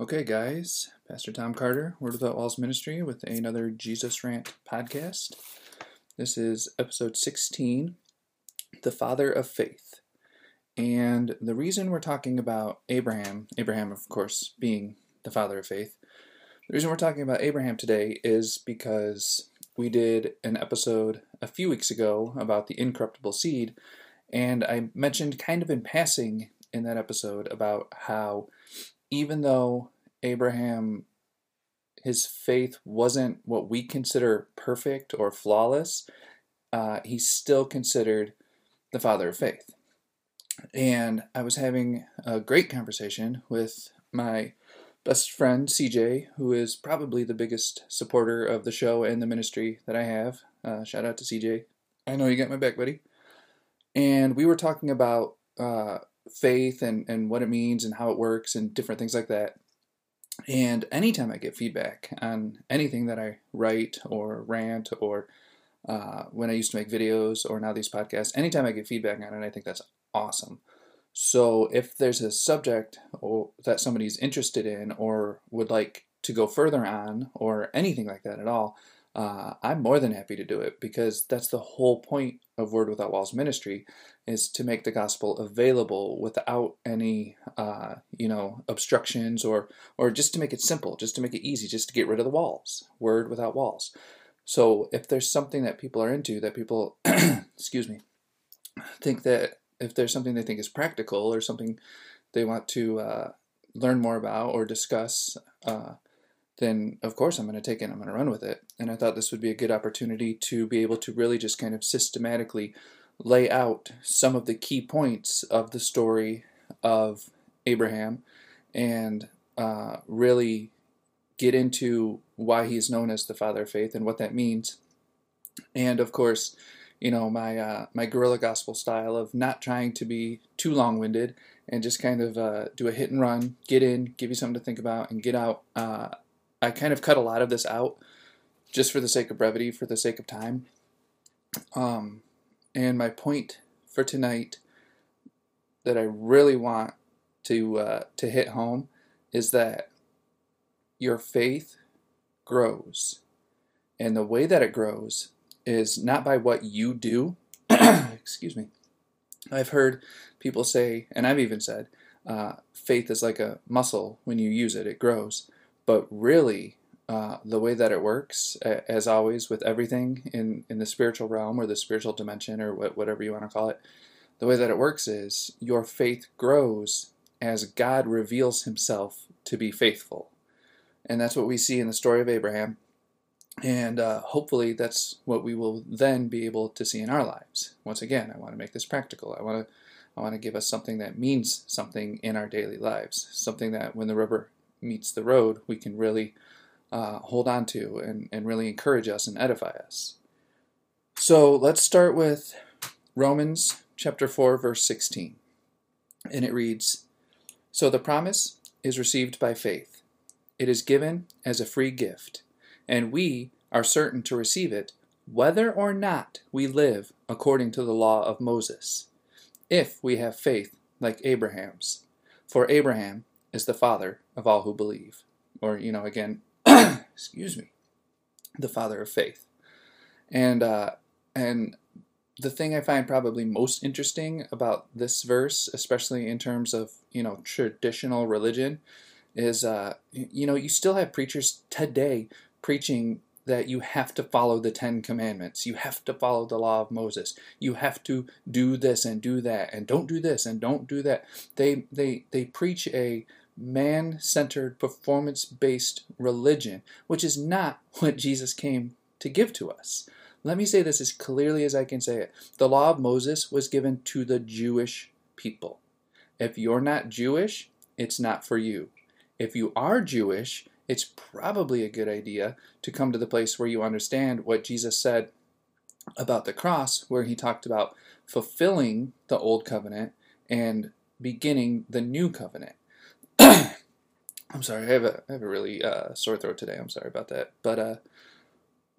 Okay, guys, Pastor Tom Carter, Word Without Walls Ministry, with another Jesus Rant podcast. This is episode 16 The Father of Faith. And the reason we're talking about Abraham, Abraham, of course, being the father of faith, the reason we're talking about Abraham today is because we did an episode a few weeks ago about the incorruptible seed, and I mentioned kind of in passing in that episode about how even though Abraham his faith wasn't what we consider perfect or flawless, uh, he's still considered the father of faith. And I was having a great conversation with my best friend CJ, who is probably the biggest supporter of the show and the ministry that I have. Uh, shout out to CJ. I know you got my back, buddy. And we were talking about uh, faith and, and what it means and how it works and different things like that. And anytime I get feedback on anything that I write or rant or uh, when I used to make videos or now these podcasts, anytime I get feedback on it, I think that's awesome. So if there's a subject or, that somebody's interested in or would like to go further on or anything like that at all, uh, I'm more than happy to do it because that's the whole point of Word Without Walls ministry is to make the gospel available without any, uh, you know, obstructions or or just to make it simple, just to make it easy, just to get rid of the walls. Word without walls. So if there's something that people are into, that people, excuse me, think that if there's something they think is practical or something they want to uh, learn more about or discuss, uh, then of course I'm going to take it. I'm going to run with it. And I thought this would be a good opportunity to be able to really just kind of systematically lay out some of the key points of the story of Abraham and uh, really get into why he's known as the father of faith and what that means. And of course, you know my uh, my guerrilla gospel style of not trying to be too long-winded and just kind of uh, do a hit and run, get in, give you something to think about, and get out. Uh, I kind of cut a lot of this out just for the sake of brevity, for the sake of time. Um, and my point for tonight that I really want to uh, to hit home is that your faith grows, and the way that it grows is not by what you do. Excuse me. I've heard people say, and I've even said, uh, faith is like a muscle. When you use it, it grows. But really, uh, the way that it works, as always with everything in, in the spiritual realm or the spiritual dimension or whatever you want to call it, the way that it works is your faith grows as God reveals himself to be faithful. And that's what we see in the story of Abraham. And uh, hopefully that's what we will then be able to see in our lives. Once again, I want to make this practical. I want to I want to give us something that means something in our daily lives, something that when the rubber meets the road, we can really uh, hold on to and, and really encourage us and edify us. So let's start with Romans chapter 4, verse 16. And it reads So the promise is received by faith, it is given as a free gift, and we are certain to receive it, whether or not we live according to the law of Moses, if we have faith like Abraham's. For Abraham is the father of all who believe. Or, you know, again, excuse me, the father of faith. And, uh, and the thing I find probably most interesting about this verse, especially in terms of, you know, traditional religion, is, uh, you know, you still have preachers today preaching that you have to follow the Ten Commandments. You have to follow the law of Moses. You have to do this and do that, and don't do this and don't do that. They they they preach a man centered, performance based religion, which is not what Jesus came to give to us. Let me say this as clearly as I can say it. The law of Moses was given to the Jewish people. If you're not Jewish, it's not for you. If you are Jewish, it's probably a good idea to come to the place where you understand what Jesus said about the cross, where he talked about fulfilling the old covenant and beginning the new covenant. I'm sorry, I have a, I have a really uh, sore throat today. I'm sorry about that. But uh,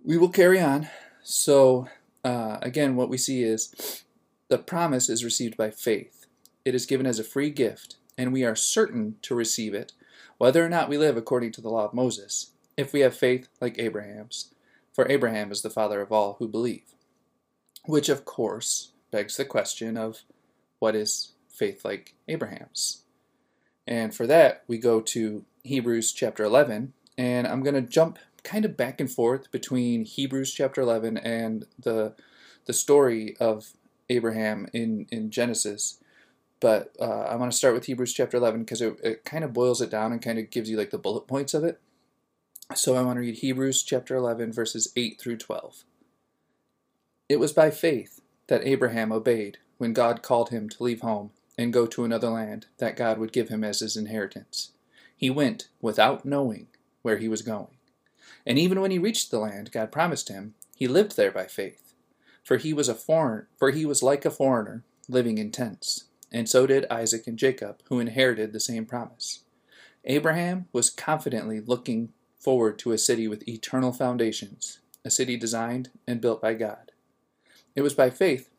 we will carry on. So, uh, again, what we see is the promise is received by faith. It is given as a free gift, and we are certain to receive it, whether or not we live according to the law of Moses, if we have faith like Abraham's. For Abraham is the father of all who believe. Which, of course, begs the question of what is faith like Abraham's? And for that, we go to Hebrews chapter 11, and I'm going to jump kind of back and forth between Hebrews chapter 11 and the the story of Abraham in in Genesis. But uh, I want to start with Hebrews chapter 11 because it, it kind of boils it down and kind of gives you like the bullet points of it. So I want to read Hebrews chapter 11 verses 8 through 12. It was by faith that Abraham obeyed when God called him to leave home and go to another land that God would give him as his inheritance. He went without knowing where he was going. And even when he reached the land God promised him, he lived there by faith. For he was a foreigner, for he was like a foreigner living in tents, and so did Isaac and Jacob, who inherited the same promise. Abraham was confidently looking forward to a city with eternal foundations, a city designed and built by God. It was by faith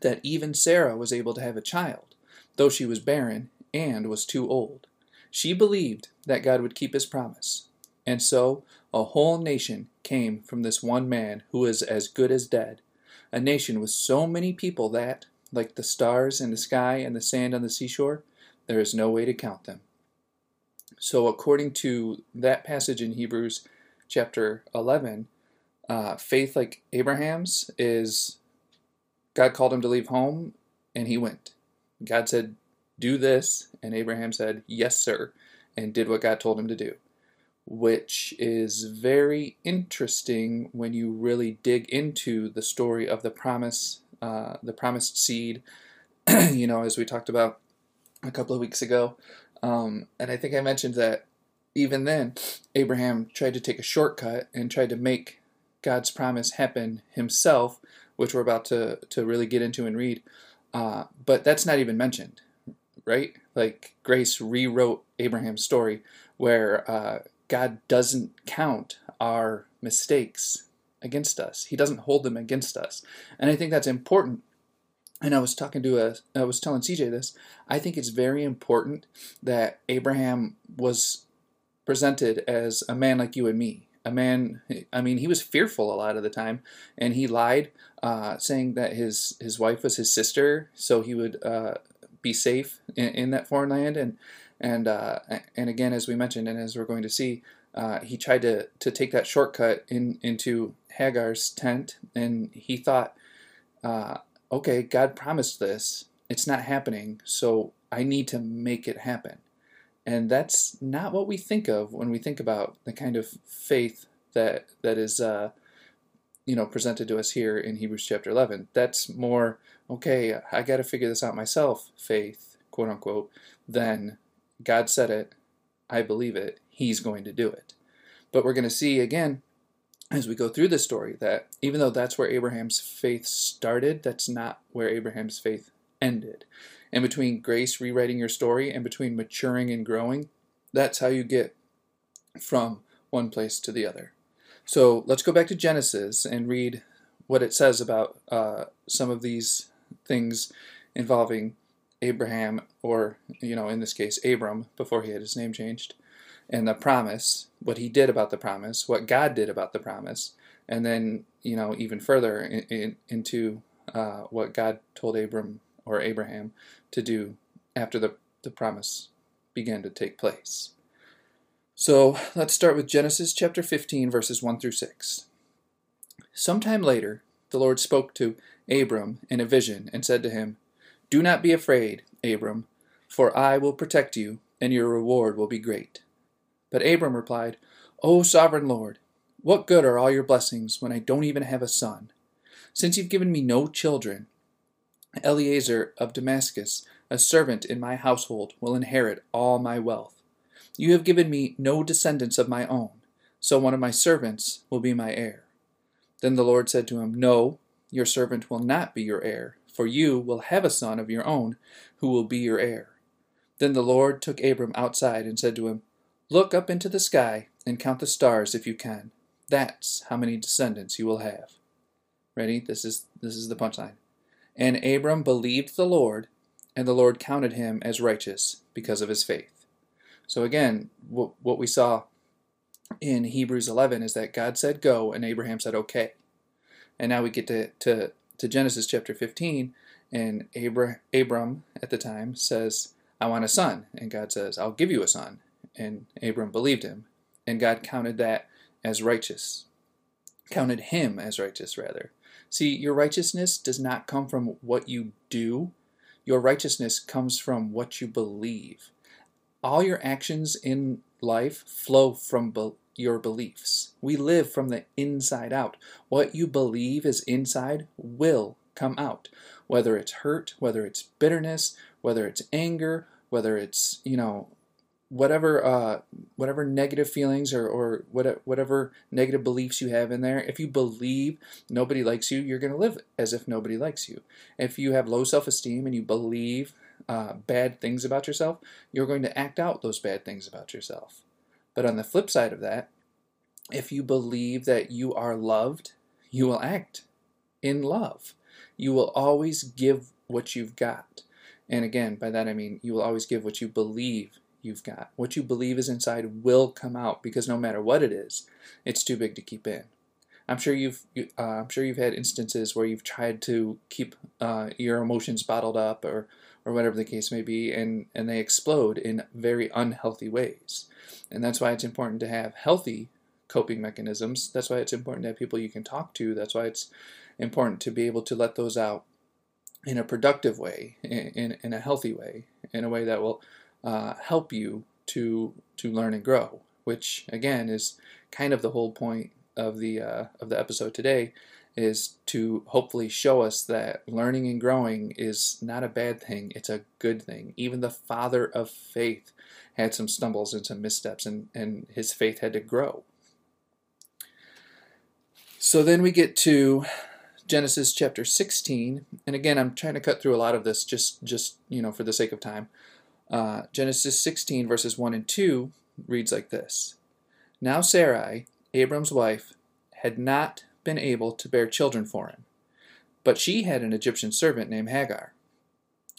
that even Sarah was able to have a child, though she was barren and was too old. She believed that God would keep his promise. And so a whole nation came from this one man who was as good as dead, a nation with so many people that, like the stars in the sky and the sand on the seashore, there is no way to count them. So, according to that passage in Hebrews chapter 11, uh, faith like Abraham's is God called him to leave home, and he went. God said, Do this, and Abraham said, Yes, sir, and did what God told him to do which is very interesting when you really dig into the story of the promise, uh, the promised seed. you know, as we talked about a couple of weeks ago, um, and I think I mentioned that even then, Abraham tried to take a shortcut and tried to make God's promise happen himself, which we're about to to really get into and read. Uh, but that's not even mentioned, right? Like Grace rewrote Abraham's story, where uh, God doesn't count our mistakes against us. He doesn't hold them against us. And I think that's important. And I was talking to a, I was telling CJ this. I think it's very important that Abraham was presented as a man like you and me. A man, I mean, he was fearful a lot of the time, and he lied, uh, saying that his his wife was his sister, so he would uh, be safe in, in that foreign land. And and uh, and again, as we mentioned, and as we're going to see, uh, he tried to to take that shortcut in into Hagar's tent, and he thought, uh, okay, God promised this. It's not happening, so I need to make it happen. And that's not what we think of when we think about the kind of faith that that is, uh, you know, presented to us here in Hebrews chapter 11. That's more okay. I got to figure this out myself. Faith, quote unquote, Then God said it, I believe it, He's going to do it. But we're going to see again as we go through this story that even though that's where Abraham's faith started, that's not where Abraham's faith ended. And between grace rewriting your story and between maturing and growing, that's how you get from one place to the other. So let's go back to Genesis and read what it says about uh, some of these things involving Abraham, or, you know, in this case, Abram, before he had his name changed, and the promise, what he did about the promise, what God did about the promise, and then, you know, even further in, in, into uh, what God told Abram or Abraham to do after the, the promise began to take place. So let's start with Genesis chapter 15, verses 1 through 6. Sometime later, the Lord spoke to Abram in a vision and said to him, do not be afraid, Abram, for I will protect you, and your reward will be great. But Abram replied, O sovereign Lord, what good are all your blessings when I don't even have a son? Since you've given me no children, Eliezer of Damascus, a servant in my household, will inherit all my wealth. You have given me no descendants of my own, so one of my servants will be my heir. Then the Lord said to him, No, your servant will not be your heir for you will have a son of your own who will be your heir. Then the Lord took Abram outside and said to him, Look up into the sky and count the stars if you can. That's how many descendants you will have. Ready? This is this is the punchline. And Abram believed the Lord, and the Lord counted him as righteous because of his faith. So again, what, we saw in Hebrews 11 is that God said go and Abraham said okay. And now we get to, to, to Genesis chapter 15 and Abra, Abram at the time says, I want a son. And God says, I'll give you a son. And Abram believed him. And God counted that as righteous, counted him as righteous, rather. See, your righteousness does not come from what you do, your righteousness comes from what you believe. All your actions in life flow from be- your beliefs. We live from the inside out. What you believe is inside will come out. Whether it's hurt, whether it's bitterness, whether it's anger, whether it's, you know, whatever uh, whatever negative feelings or, or whatever negative beliefs you have in there, if you believe nobody likes you, you're going to live as if nobody likes you. If you have low self esteem and you believe uh, bad things about yourself, you're going to act out those bad things about yourself. But on the flip side of that, if you believe that you are loved, you will act in love. You will always give what you've got. And again, by that I mean you will always give what you believe you've got. What you believe is inside will come out because no matter what it is, it's too big to keep in. I'm sure you've uh, I'm sure you've had instances where you've tried to keep uh, your emotions bottled up or or whatever the case may be, and and they explode in very unhealthy ways. And that's why it's important to have healthy coping mechanisms. That's why it's important to have people you can talk to. That's why it's important to be able to let those out in a productive way, in, in, in a healthy way, in a way that will uh, help you to to learn and grow. Which again is kind of the whole point of the uh, of the episode today is to hopefully show us that learning and growing is not a bad thing, it's a good thing. Even the father of faith had some stumbles and some missteps, and, and his faith had to grow. So then we get to Genesis chapter 16, and again, I'm trying to cut through a lot of this just, just you know, for the sake of time. Uh, Genesis 16, verses 1 and 2 reads like this Now Sarai, Abram's wife, had not been able to bear children for him, but she had an Egyptian servant named Hagar.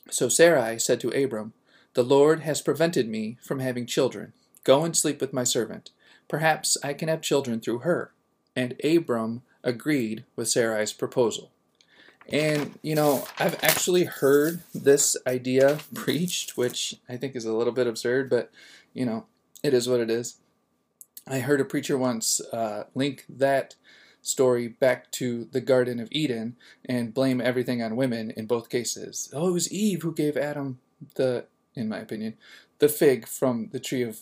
So Sarai said to Abram, The Lord has prevented me from having children. Go and sleep with my servant. Perhaps I can have children through her. And Abram agreed with Sarai's proposal. And, you know, I've actually heard this idea preached, which I think is a little bit absurd, but, you know, it is what it is. I heard a preacher once uh, link that story back to the Garden of Eden and blame everything on women in both cases. Oh, it was Eve who gave Adam the, in my opinion, the fig from the tree of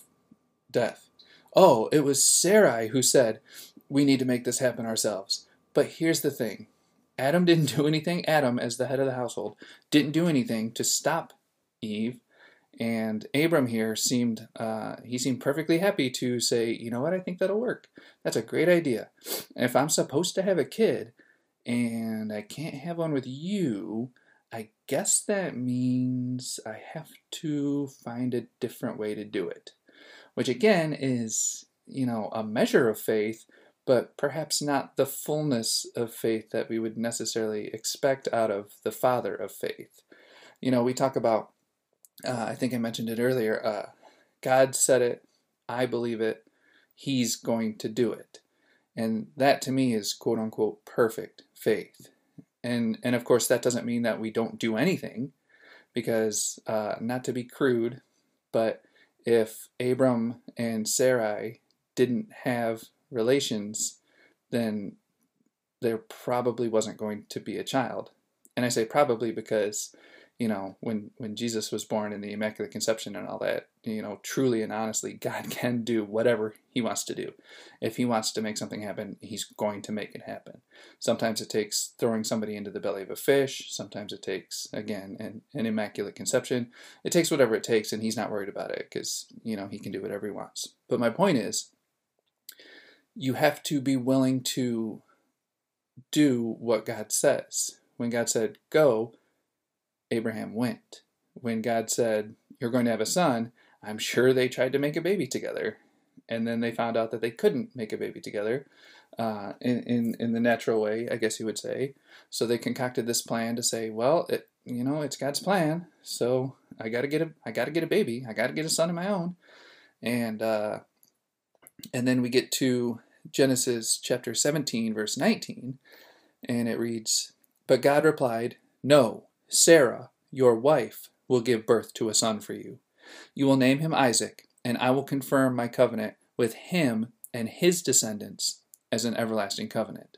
death. Oh, it was Sarai who said, we need to make this happen ourselves. But here's the thing Adam didn't do anything. Adam, as the head of the household, didn't do anything to stop Eve. And Abram here seemed uh, he seemed perfectly happy to say, you know what, I think that'll work. That's a great idea. If I'm supposed to have a kid and I can't have one with you, I guess that means I have to find a different way to do it. Which again is, you know, a measure of faith, but perhaps not the fullness of faith that we would necessarily expect out of the father of faith. You know, we talk about, uh, I think I mentioned it earlier, uh, God said it, I believe it, He's going to do it. And that to me is quote unquote perfect faith. And, and of course, that doesn't mean that we don't do anything, because uh, not to be crude, but if Abram and Sarai didn't have relations, then there probably wasn't going to be a child. And I say probably because, you know, when, when Jesus was born in the Immaculate Conception and all that, you know, truly and honestly, God can do whatever He wants to do. If He wants to make something happen, He's going to make it happen. Sometimes it takes throwing somebody into the belly of a fish. Sometimes it takes, again, an, an Immaculate Conception. It takes whatever it takes, and He's not worried about it because, you know, He can do whatever He wants. But my point is, you have to be willing to do what God says. When God said, go, Abraham went. When God said, you're going to have a son, I'm sure they tried to make a baby together. And then they found out that they couldn't make a baby together uh, in, in, in the natural way, I guess you would say. So they concocted this plan to say, well, it, you know, it's God's plan. So I got to get a, I got to get a baby. I got to get a son of my own. and uh, and then we get to Genesis chapter 17, verse 19, and it reads, But God replied, No, Sarah, your wife, will give birth to a son for you. You will name him Isaac, and I will confirm my covenant with him and his descendants as an everlasting covenant.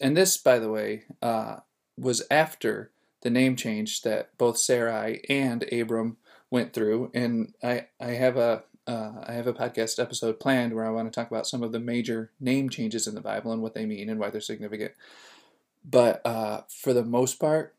And this, by the way, uh, was after the name change that both Sarai and Abram went through. And I, I have a uh, I have a podcast episode planned where I want to talk about some of the major name changes in the Bible and what they mean and why they're significant. But uh, for the most part,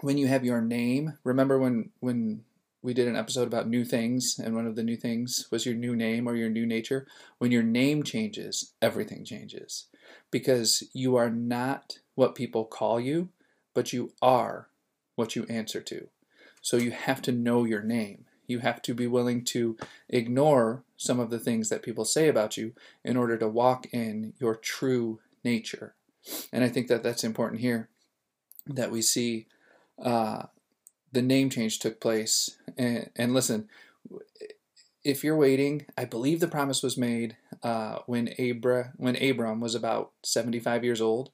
when you have your name, remember when when we did an episode about new things, and one of the new things was your new name or your new nature. When your name changes, everything changes because you are not what people call you, but you are what you answer to. So you have to know your name. You have to be willing to ignore some of the things that people say about you in order to walk in your true nature. And I think that that's important here that we see uh, the name change took place. And, and, listen, if you're waiting, I believe the promise was made uh, when Abra when Abram was about 75 years old,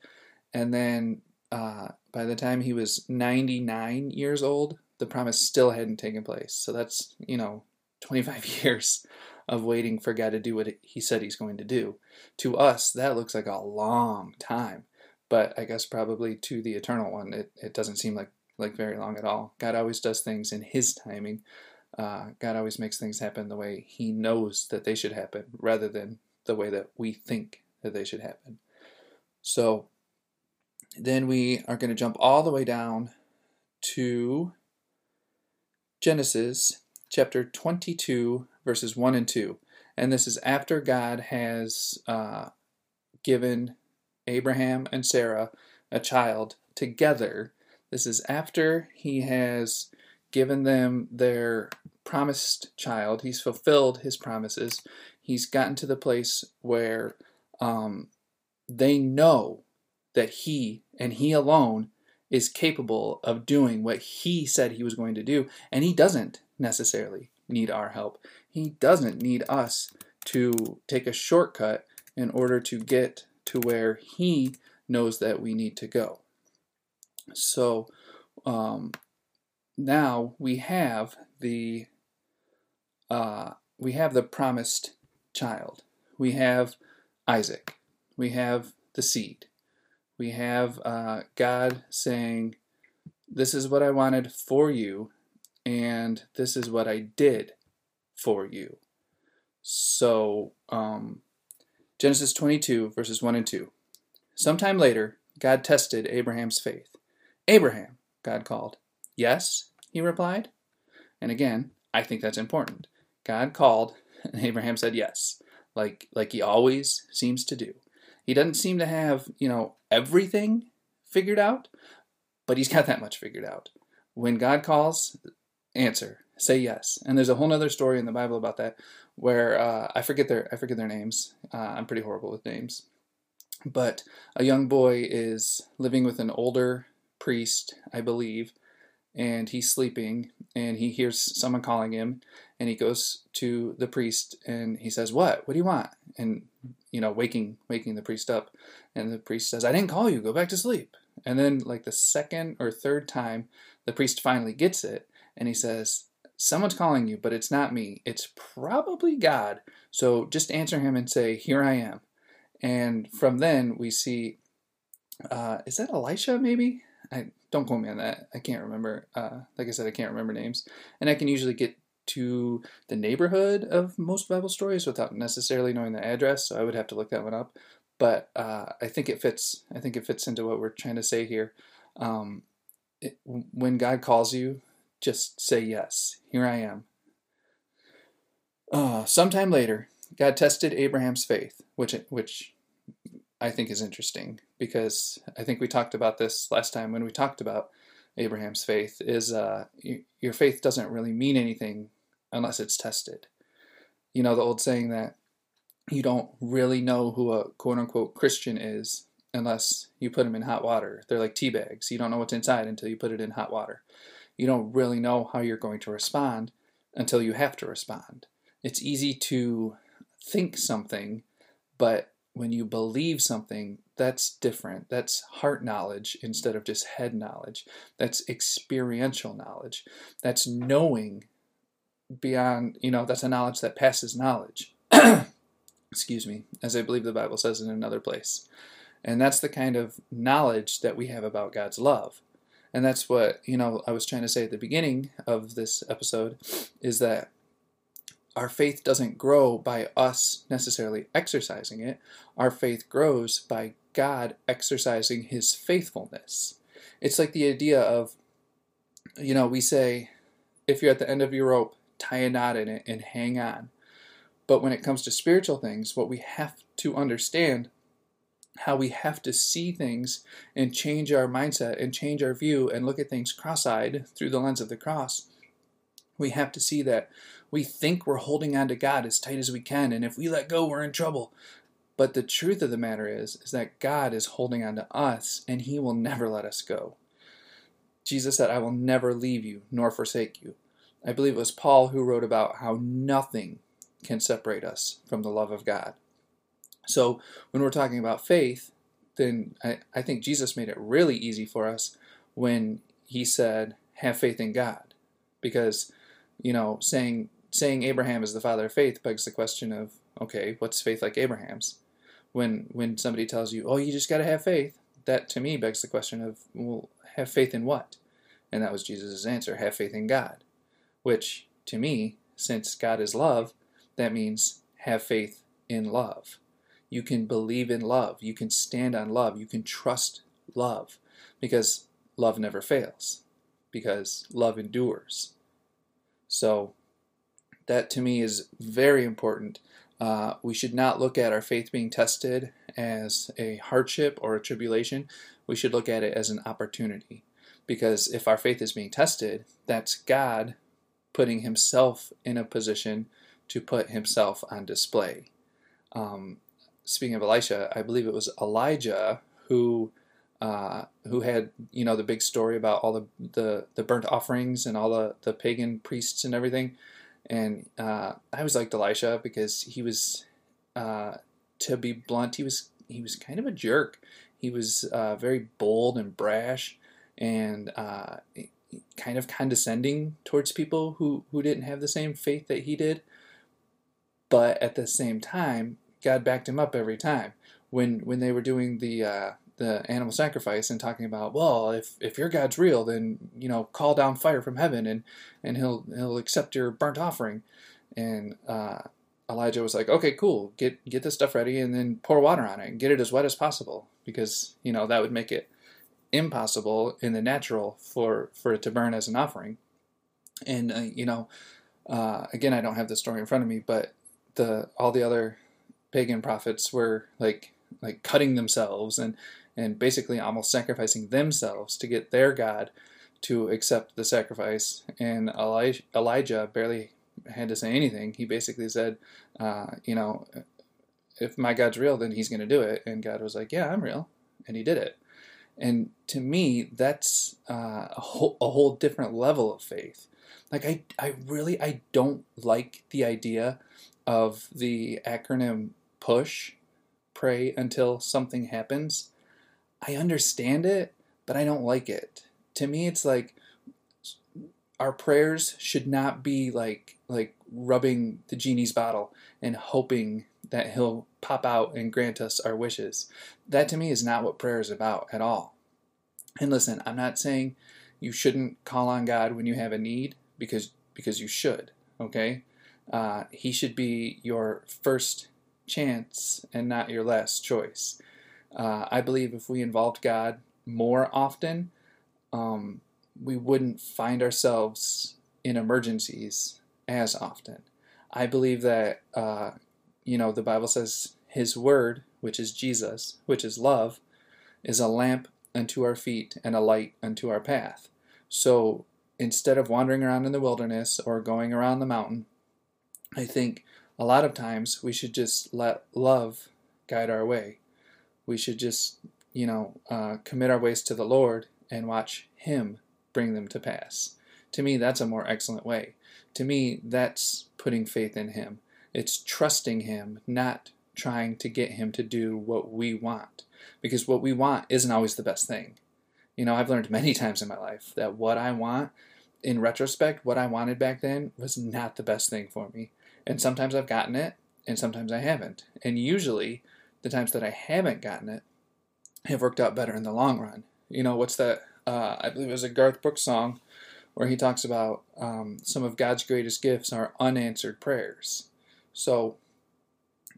and then uh, by the time he was 99 years old, the promise still hadn't taken place. So that's you know 25 years of waiting for God to do what He said He's going to do. To us, that looks like a long time, but I guess probably to the Eternal One, it, it doesn't seem like like very long at all. God always does things in His timing. Uh, God always makes things happen the way He knows that they should happen, rather than the way that we think that they should happen. So then we are going to jump all the way down to Genesis chapter 22, verses 1 and 2. And this is after God has uh, given Abraham and Sarah a child together this is after he has given them their promised child. He's fulfilled his promises. He's gotten to the place where um, they know that he and he alone is capable of doing what he said he was going to do. And he doesn't necessarily need our help. He doesn't need us to take a shortcut in order to get to where he knows that we need to go. So um, now we have the uh, we have the promised child. We have Isaac. We have the seed. We have uh, God saying, "This is what I wanted for you, and this is what I did for you." So, um, Genesis 22, verses 1 and 2. Sometime later, God tested Abraham's faith. Abraham, God called. Yes, he replied. And again, I think that's important. God called, and Abraham said yes, like like he always seems to do. He doesn't seem to have, you know, everything figured out, but he's got that much figured out. When God calls, answer, say yes. And there's a whole other story in the Bible about that, where uh, I forget their I forget their names. Uh, I'm pretty horrible with names, but a young boy is living with an older priest, I believe, and he's sleeping and he hears someone calling him and he goes to the priest and he says, "What? What do you want?" And you know, waking waking the priest up. And the priest says, "I didn't call you. Go back to sleep." And then like the second or third time, the priest finally gets it and he says, "Someone's calling you, but it's not me. It's probably God. So just answer him and say, "Here I am." And from then we see uh, is that Elisha maybe? I don't quote me on that. I can't remember. Uh, like I said, I can't remember names, and I can usually get to the neighborhood of most Bible stories without necessarily knowing the address. So I would have to look that one up. But uh, I think it fits. I think it fits into what we're trying to say here. Um, it, when God calls you, just say yes. Here I am. Uh, sometime later, God tested Abraham's faith, which which I think is interesting because I think we talked about this last time when we talked about Abraham's faith is uh, your faith doesn't really mean anything unless it's tested. You know the old saying that you don't really know who a quote unquote Christian is unless you put them in hot water. They're like tea bags. You don't know what's inside until you put it in hot water. You don't really know how you're going to respond until you have to respond. it's easy to think something, but when you believe something, that's different. That's heart knowledge instead of just head knowledge. That's experiential knowledge. That's knowing beyond, you know, that's a knowledge that passes knowledge. Excuse me, as I believe the Bible says in another place. And that's the kind of knowledge that we have about God's love. And that's what, you know, I was trying to say at the beginning of this episode is that our faith doesn't grow by us necessarily exercising it. Our faith grows by God exercising his faithfulness. It's like the idea of, you know, we say, if you're at the end of your rope, tie a knot in it and hang on. But when it comes to spiritual things, what we have to understand how we have to see things and change our mindset and change our view and look at things cross eyed through the lens of the cross. We have to see that we think we're holding on to God as tight as we can, and if we let go, we're in trouble. But the truth of the matter is, is that God is holding on to us, and He will never let us go. Jesus said, I will never leave you nor forsake you. I believe it was Paul who wrote about how nothing can separate us from the love of God. So when we're talking about faith, then I, I think Jesus made it really easy for us when he said, have faith in God. Because, you know, saying saying Abraham is the father of faith begs the question of, okay, what's faith like Abraham's? When when somebody tells you, oh, you just got to have faith, that to me begs the question of, well, have faith in what? And that was Jesus' answer, have faith in God. Which, to me, since God is love, that means have faith in love. You can believe in love. You can stand on love. You can trust love because love never fails, because love endures. So, that to me is very important. Uh, we should not look at our faith being tested as a hardship or a tribulation. We should look at it as an opportunity. Because if our faith is being tested, that's God putting himself in a position to put himself on display. Um, speaking of Elisha, I believe it was Elijah who uh, who had you know the big story about all the, the, the burnt offerings and all the, the pagan priests and everything. And uh, I always liked Elisha because he was, uh, to be blunt, he was he was kind of a jerk. He was uh, very bold and brash, and uh, kind of condescending towards people who who didn't have the same faith that he did. But at the same time, God backed him up every time. When when they were doing the uh, the animal sacrifice and talking about, well, if if your God's real, then you know, call down fire from heaven and and he'll he'll accept your burnt offering. And uh, Elijah was like, okay, cool, get get this stuff ready and then pour water on it and get it as wet as possible because you know that would make it impossible in the natural for for it to burn as an offering. And uh, you know, uh, again, I don't have the story in front of me, but the all the other pagan prophets were like like cutting themselves and and basically almost sacrificing themselves to get their God to accept the sacrifice. And Elijah, Elijah barely had to say anything. He basically said, uh, you know, if my God's real, then he's going to do it. And God was like, yeah, I'm real. And he did it. And to me, that's uh, a, whole, a whole different level of faith. Like, I, I really, I don't like the idea of the acronym PUSH, pray until something happens. I understand it, but I don't like it. To me, it's like our prayers should not be like like rubbing the genie's bottle and hoping that he'll pop out and grant us our wishes. That to me is not what prayer is about at all. And listen, I'm not saying you shouldn't call on God when you have a need because because you should. Okay, uh, He should be your first chance and not your last choice. Uh, I believe if we involved God more often, um, we wouldn't find ourselves in emergencies as often. I believe that, uh, you know, the Bible says His Word, which is Jesus, which is love, is a lamp unto our feet and a light unto our path. So instead of wandering around in the wilderness or going around the mountain, I think a lot of times we should just let love guide our way. We should just, you know, uh, commit our ways to the Lord and watch Him bring them to pass. To me, that's a more excellent way. To me, that's putting faith in Him. It's trusting Him, not trying to get Him to do what we want. Because what we want isn't always the best thing. You know, I've learned many times in my life that what I want, in retrospect, what I wanted back then was not the best thing for me. And sometimes I've gotten it, and sometimes I haven't. And usually, the times that I haven't gotten it have worked out better in the long run. You know, what's that? Uh, I believe it was a Garth Brooks song where he talks about um, some of God's greatest gifts are unanswered prayers. So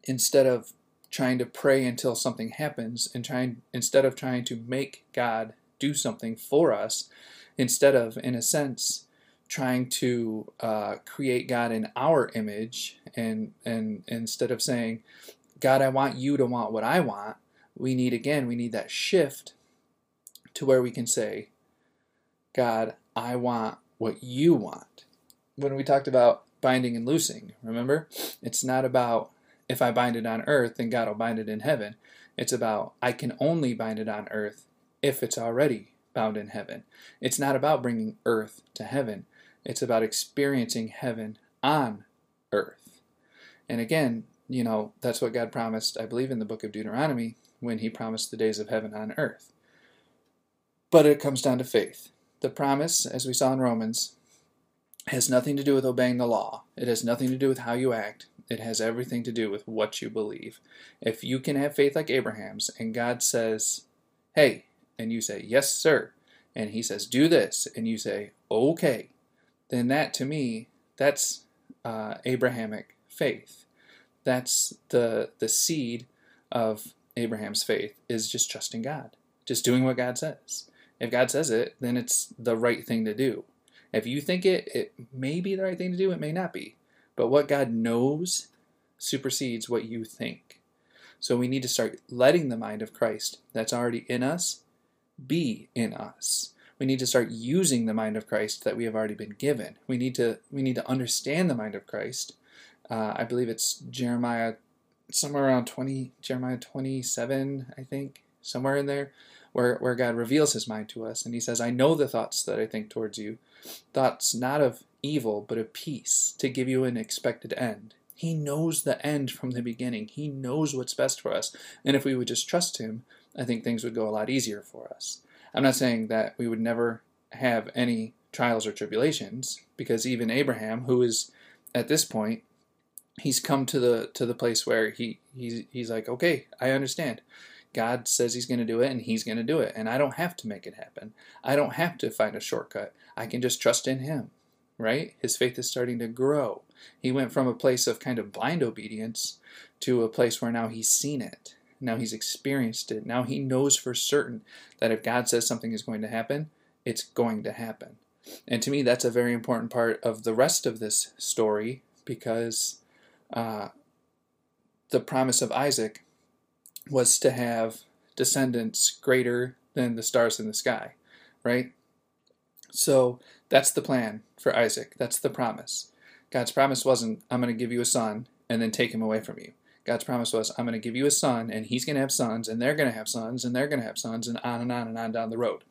instead of trying to pray until something happens and trying instead of trying to make God do something for us, instead of, in a sense, trying to uh, create God in our image, and and instead of saying, God, I want you to want what I want, we need again, we need that shift to where we can say, God, I want what you want. When we talked about binding and loosing, remember? It's not about if I bind it on earth, then God will bind it in heaven. It's about I can only bind it on earth if it's already bound in heaven. It's not about bringing earth to heaven, it's about experiencing heaven on earth. And again, you know, that's what God promised, I believe, in the book of Deuteronomy when he promised the days of heaven on earth. But it comes down to faith. The promise, as we saw in Romans, has nothing to do with obeying the law. It has nothing to do with how you act. It has everything to do with what you believe. If you can have faith like Abraham's and God says, hey, and you say, yes, sir, and he says, do this, and you say, okay, then that to me, that's uh, Abrahamic faith. That's the, the seed of Abraham's faith is just trusting God, just doing what God says. If God says it, then it's the right thing to do. If you think it, it may be the right thing to do, it may not be. But what God knows supersedes what you think. So we need to start letting the mind of Christ that's already in us be in us. We need to start using the mind of Christ that we have already been given. We need to we need to understand the mind of Christ. Uh, I believe it's Jeremiah somewhere around 20 Jeremiah 27, I think, somewhere in there, where, where God reveals his mind to us and he says, I know the thoughts that I think towards you, thoughts not of evil, but of peace, to give you an expected end. He knows the end from the beginning. He knows what's best for us. And if we would just trust him, I think things would go a lot easier for us. I'm not saying that we would never have any trials or tribulations, because even Abraham, who is at this point he's come to the to the place where he he's he's like, okay, I understand. God says he's going to do it and he's going to do it and I don't have to make it happen. I don't have to find a shortcut. I can just trust in him. Right? His faith is starting to grow. He went from a place of kind of blind obedience to a place where now he's seen it. Now he's experienced it. Now he knows for certain that if God says something is going to happen, it's going to happen. And to me, that's a very important part of the rest of this story because uh, the promise of Isaac was to have descendants greater than the stars in the sky, right? So that's the plan for Isaac. That's the promise. God's promise wasn't, I'm going to give you a son and then take him away from you. God's promise was, I'm going to give you a son, and he's going to have sons, and they're going to have sons, and they're going to have sons, and on and on and on down the road.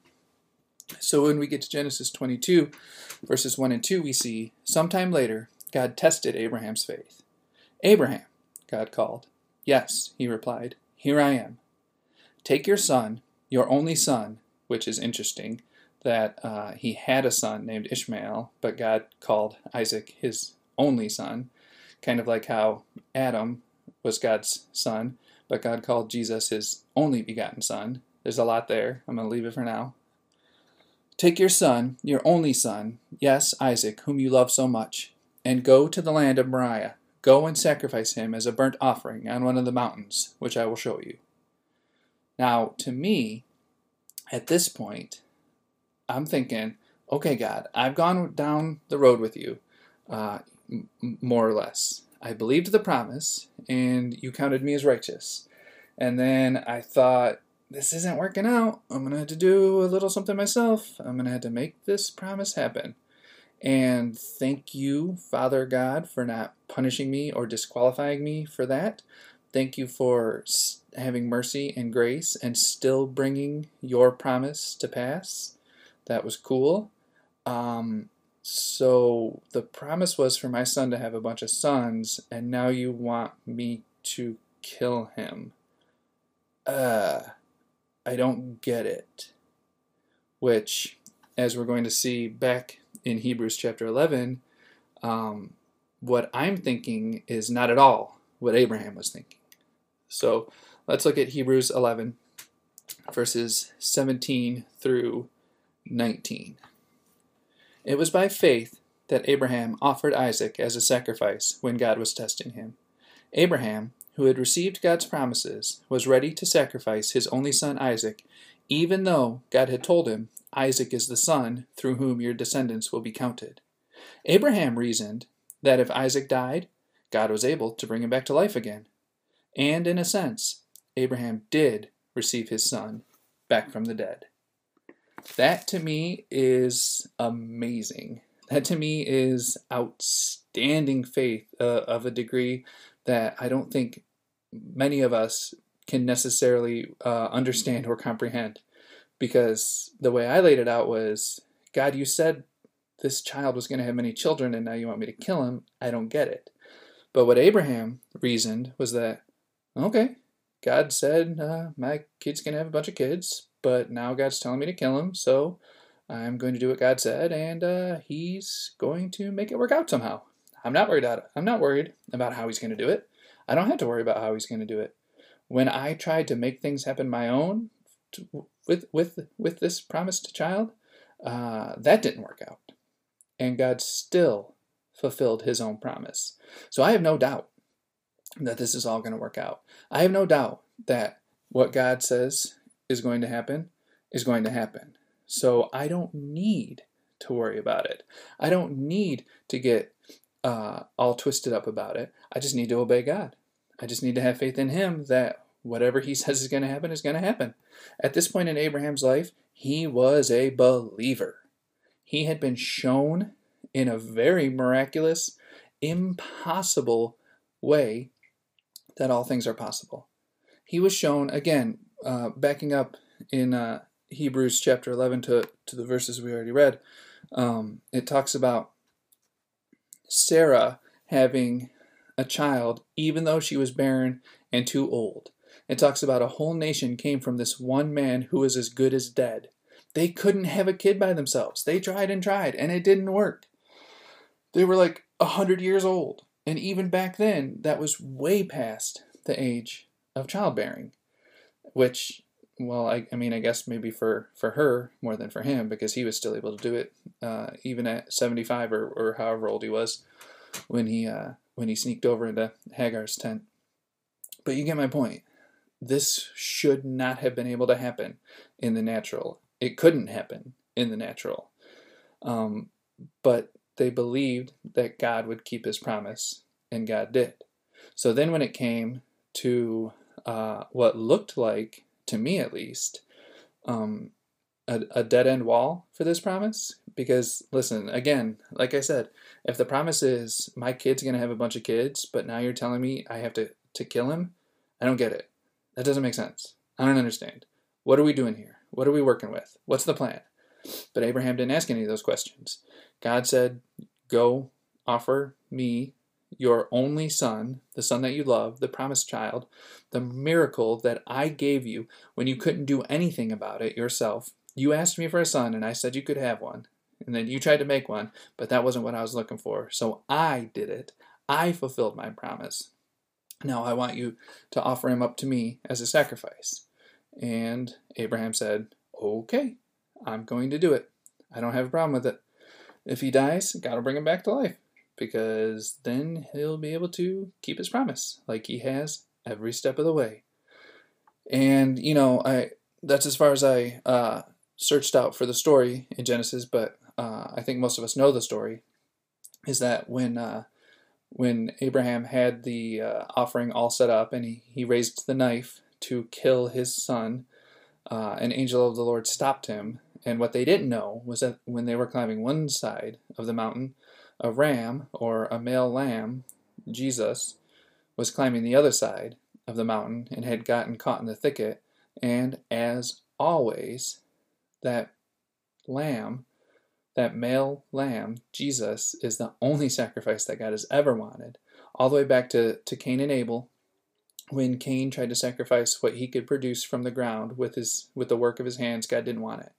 So when we get to Genesis 22, verses 1 and 2, we see sometime later, God tested Abraham's faith. Abraham, God called. Yes, he replied, here I am. Take your son, your only son, which is interesting that uh, he had a son named Ishmael, but God called Isaac his only son, kind of like how Adam was God's son, but God called Jesus his only begotten son. There's a lot there. I'm going to leave it for now. Take your son, your only son, yes, Isaac, whom you love so much, and go to the land of Moriah Go and sacrifice him as a burnt offering on one of the mountains, which I will show you. Now, to me, at this point, I'm thinking, okay, God, I've gone down the road with you, uh, m- more or less. I believed the promise, and you counted me as righteous. And then I thought, this isn't working out. I'm going to have to do a little something myself. I'm going to have to make this promise happen. And thank you, Father God, for not punishing me or disqualifying me for that. Thank you for having mercy and grace and still bringing your promise to pass. That was cool. Um, so the promise was for my son to have a bunch of sons, and now you want me to kill him. Uh, I don't get it. Which, as we're going to see back in Hebrews chapter 11, um, what I'm thinking is not at all what Abraham was thinking. So let's look at Hebrews 11, verses 17 through 19. It was by faith that Abraham offered Isaac as a sacrifice when God was testing him. Abraham, who had received God's promises, was ready to sacrifice his only son Isaac, even though God had told him, Isaac is the son through whom your descendants will be counted. Abraham reasoned that if Isaac died, God was able to bring him back to life again. And in a sense, Abraham did receive his son back from the dead. That to me is amazing. That to me is outstanding faith uh, of a degree that I don't think many of us can necessarily uh, understand or comprehend. Because the way I laid it out was God, you said this child was going to have many children and now you want me to kill him. I don't get it. But what Abraham reasoned was that, okay, God said uh, my kid's going to have a bunch of kids, but now God's telling me to kill him, so I'm going to do what God said, and uh, He's going to make it work out somehow. I'm not worried about. I'm not worried about how He's going to do it. I don't have to worry about how He's going to do it. When I tried to make things happen my own with with with this promised child, uh, that didn't work out, and God still fulfilled His own promise. So I have no doubt that this is all going to work out. I have no doubt that what God says is going to happen is going to happen. So I don't need to worry about it. I don't need to get uh, all twisted up about it. I just need to obey God. I just need to have faith in Him that whatever He says is going to happen is going to happen. At this point in Abraham's life, he was a believer. He had been shown in a very miraculous, impossible way that all things are possible. He was shown, again, uh, backing up in uh, Hebrews chapter 11 to, to the verses we already read, um, it talks about Sarah having a child even though she was barren and too old. It talks about a whole nation came from this one man who was as good as dead. They couldn't have a kid by themselves. They tried and tried, and it didn't work. They were like a hundred years old. And even back then, that was way past the age of childbearing which well I, I mean i guess maybe for for her more than for him because he was still able to do it uh, even at 75 or, or however old he was when he uh, when he sneaked over into hagar's tent but you get my point this should not have been able to happen in the natural it couldn't happen in the natural um, but they believed that god would keep his promise and god did so then when it came to uh, what looked like, to me at least, um, a, a dead end wall for this promise. Because, listen, again, like I said, if the promise is my kid's going to have a bunch of kids, but now you're telling me I have to, to kill him, I don't get it. That doesn't make sense. I don't understand. What are we doing here? What are we working with? What's the plan? But Abraham didn't ask any of those questions. God said, Go offer me your only son, the son that you love, the promised child, the miracle that I gave you when you couldn't do anything about it yourself. You asked me for a son, and I said you could have one. And then you tried to make one, but that wasn't what I was looking for. So I did it. I fulfilled my promise. Now I want you to offer him up to me as a sacrifice. And Abraham said, Okay, I'm going to do it. I don't have a problem with it. If he dies, God will bring him back to life because then he'll be able to keep his promise like he has every step of the way. And you know, I that's as far as I uh, searched out for the story in Genesis, but uh, I think most of us know the story. Is that when uh, when Abraham had the uh, offering all set up and he, he raised the knife to kill his son, uh, an angel of the Lord stopped him. And what they didn't know was that when they were climbing one side of the mountain, a ram, or a male lamb, Jesus, was climbing the other side of the mountain and had gotten caught in the thicket, and as always, that lamb that male lamb, Jesus, is the only sacrifice that God has ever wanted, all the way back to, to Cain and Abel, when Cain tried to sacrifice what he could produce from the ground with his with the work of his hands, God didn't want it.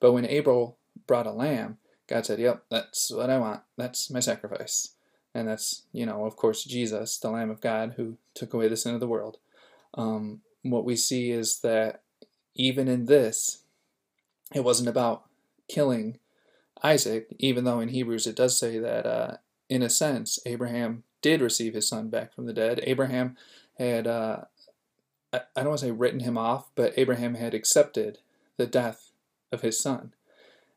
But when Abel brought a lamb, God said, Yep, that's what I want. That's my sacrifice. And that's, you know, of course, Jesus, the Lamb of God, who took away the sin of the world. Um, what we see is that even in this, it wasn't about killing Isaac, even though in Hebrews it does say that, uh, in a sense, Abraham did receive his son back from the dead. Abraham had, uh, I don't want to say written him off, but Abraham had accepted the death of his son.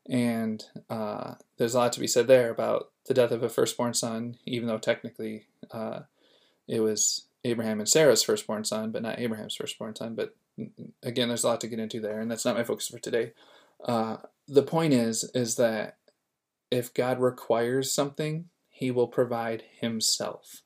And uh, there's a lot to be said there about the death of a firstborn son, even though technically uh, it was Abraham and Sarah's firstborn son, but not Abraham's firstborn son. But again, there's a lot to get into there, and that's not my focus for today. Uh, the point is, is that if God requires something, He will provide Himself.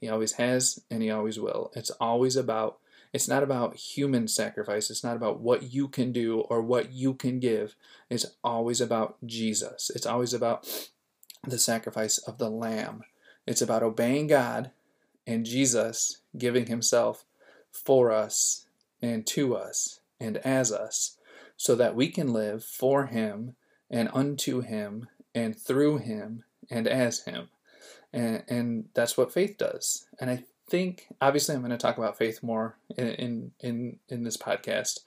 He always has, and He always will. It's always about it's not about human sacrifice. It's not about what you can do or what you can give. It's always about Jesus. It's always about the sacrifice of the Lamb. It's about obeying God and Jesus giving Himself for us and to us and as us so that we can live for Him and unto Him and through Him and as Him. And, and that's what faith does. And I think obviously I'm going to talk about faith more in in in, this podcast,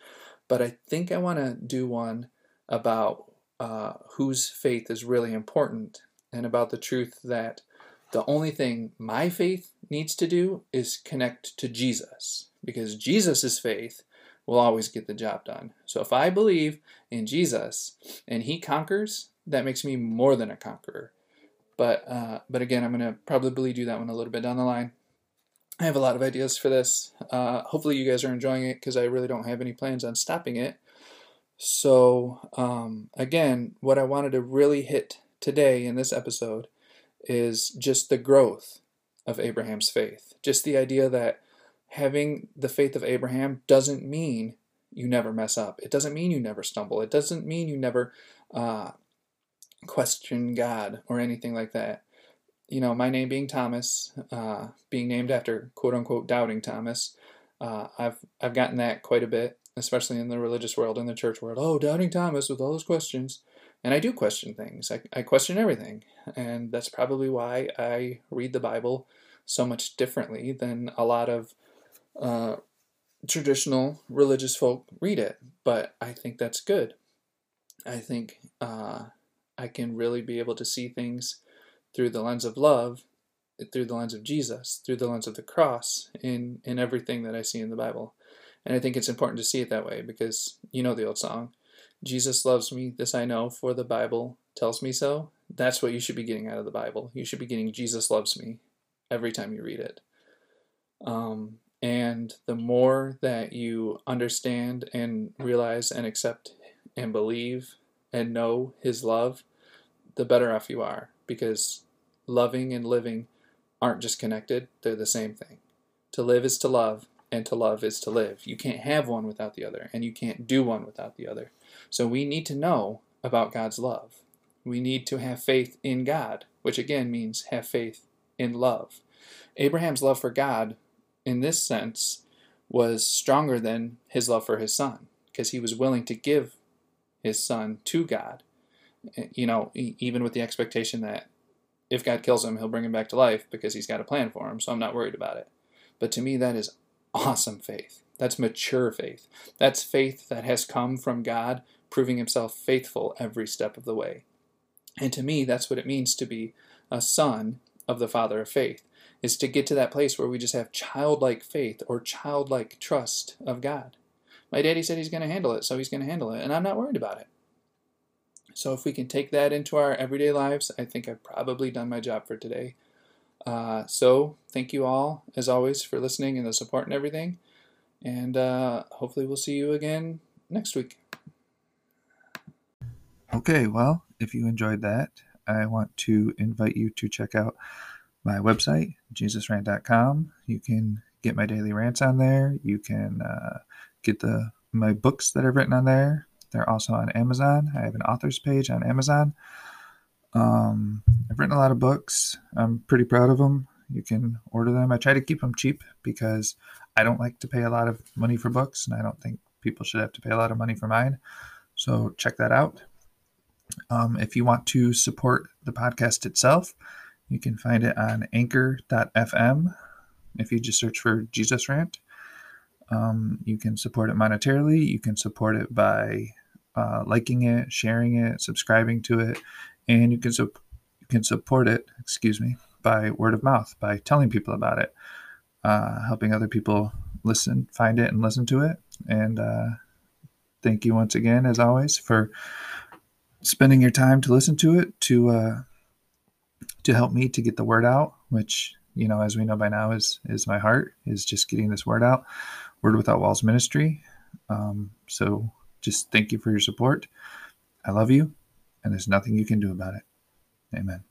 but I think I want to do one about uh, whose faith is really important and about the truth that the only thing my faith needs to do is connect to Jesus because Jesus' faith will always get the job done. So if I believe in Jesus and he conquers, that makes me more than a conqueror. But uh, but again, I'm going to probably do that one a little bit down the line. I have a lot of ideas for this. Uh, hopefully, you guys are enjoying it because I really don't have any plans on stopping it. So, um, again, what I wanted to really hit today in this episode is just the growth of Abraham's faith. Just the idea that having the faith of Abraham doesn't mean you never mess up. It doesn't mean you never stumble. It doesn't mean you never uh, question God or anything like that you know, my name being Thomas, uh, being named after quote unquote doubting Thomas, uh, I've I've gotten that quite a bit, especially in the religious world, in the church world. Oh, doubting Thomas with all those questions, and I do question things. I, I question everything, and that's probably why I read the Bible so much differently than a lot of uh, traditional religious folk read it. But I think that's good. I think uh, I can really be able to see things through the lens of love, through the lens of Jesus, through the lens of the cross in, in everything that I see in the Bible. And I think it's important to see it that way because you know the old song, Jesus loves me, this I know, for the Bible tells me so. That's what you should be getting out of the Bible. You should be getting Jesus loves me every time you read it. Um, and the more that you understand and realize and accept and believe and know His love, the better off you are because loving and living aren't just connected, they're the same thing. To live is to love, and to love is to live. You can't have one without the other, and you can't do one without the other. So we need to know about God's love. We need to have faith in God, which again means have faith in love. Abraham's love for God, in this sense, was stronger than his love for his son, because he was willing to give his son to God. Eh, you know, even with the expectation that if God kills him, he'll bring him back to life because he's got a plan for him, so I'm not worried about it. But to me, that is awesome faith. That's mature faith. That's faith that has come from God, proving himself faithful every step of the way. And to me, that's what it means to be a son of the Father of faith, is to get to that place where we just have childlike faith or childlike trust of God. My daddy said he's going to handle it, so he's going to handle it, and I'm not worried about it. So if we can take that into our everyday lives, I think I've probably done my job for today. Uh, so thank you all, as always, for listening and the support and everything. And uh, hopefully we'll see you again next week. Okay, well, if you enjoyed that, I want to invite you to check out my website, jesusrant.com. You can get my daily rants on there. You can uh, get the my books that I've written on there. They're also on Amazon. I have an author's page on Amazon. Um, I've written a lot of books. I'm pretty proud of them. You can order them. I try to keep them cheap because I don't like to pay a lot of money for books, and I don't think people should have to pay a lot of money for mine. So check that out. Um, if you want to support the podcast itself, you can find it on anchor.fm. If you just search for Jesus Rant, um, you can support it monetarily. You can support it by uh, liking it, sharing it, subscribing to it, and you can su- you can support it. Excuse me, by word of mouth, by telling people about it, uh, helping other people listen, find it, and listen to it. And uh, thank you once again, as always, for spending your time to listen to it to uh, to help me to get the word out, which you know, as we know by now, is is my heart is just getting this word out. Word Without Walls Ministry. Um, so just thank you for your support. I love you, and there's nothing you can do about it. Amen.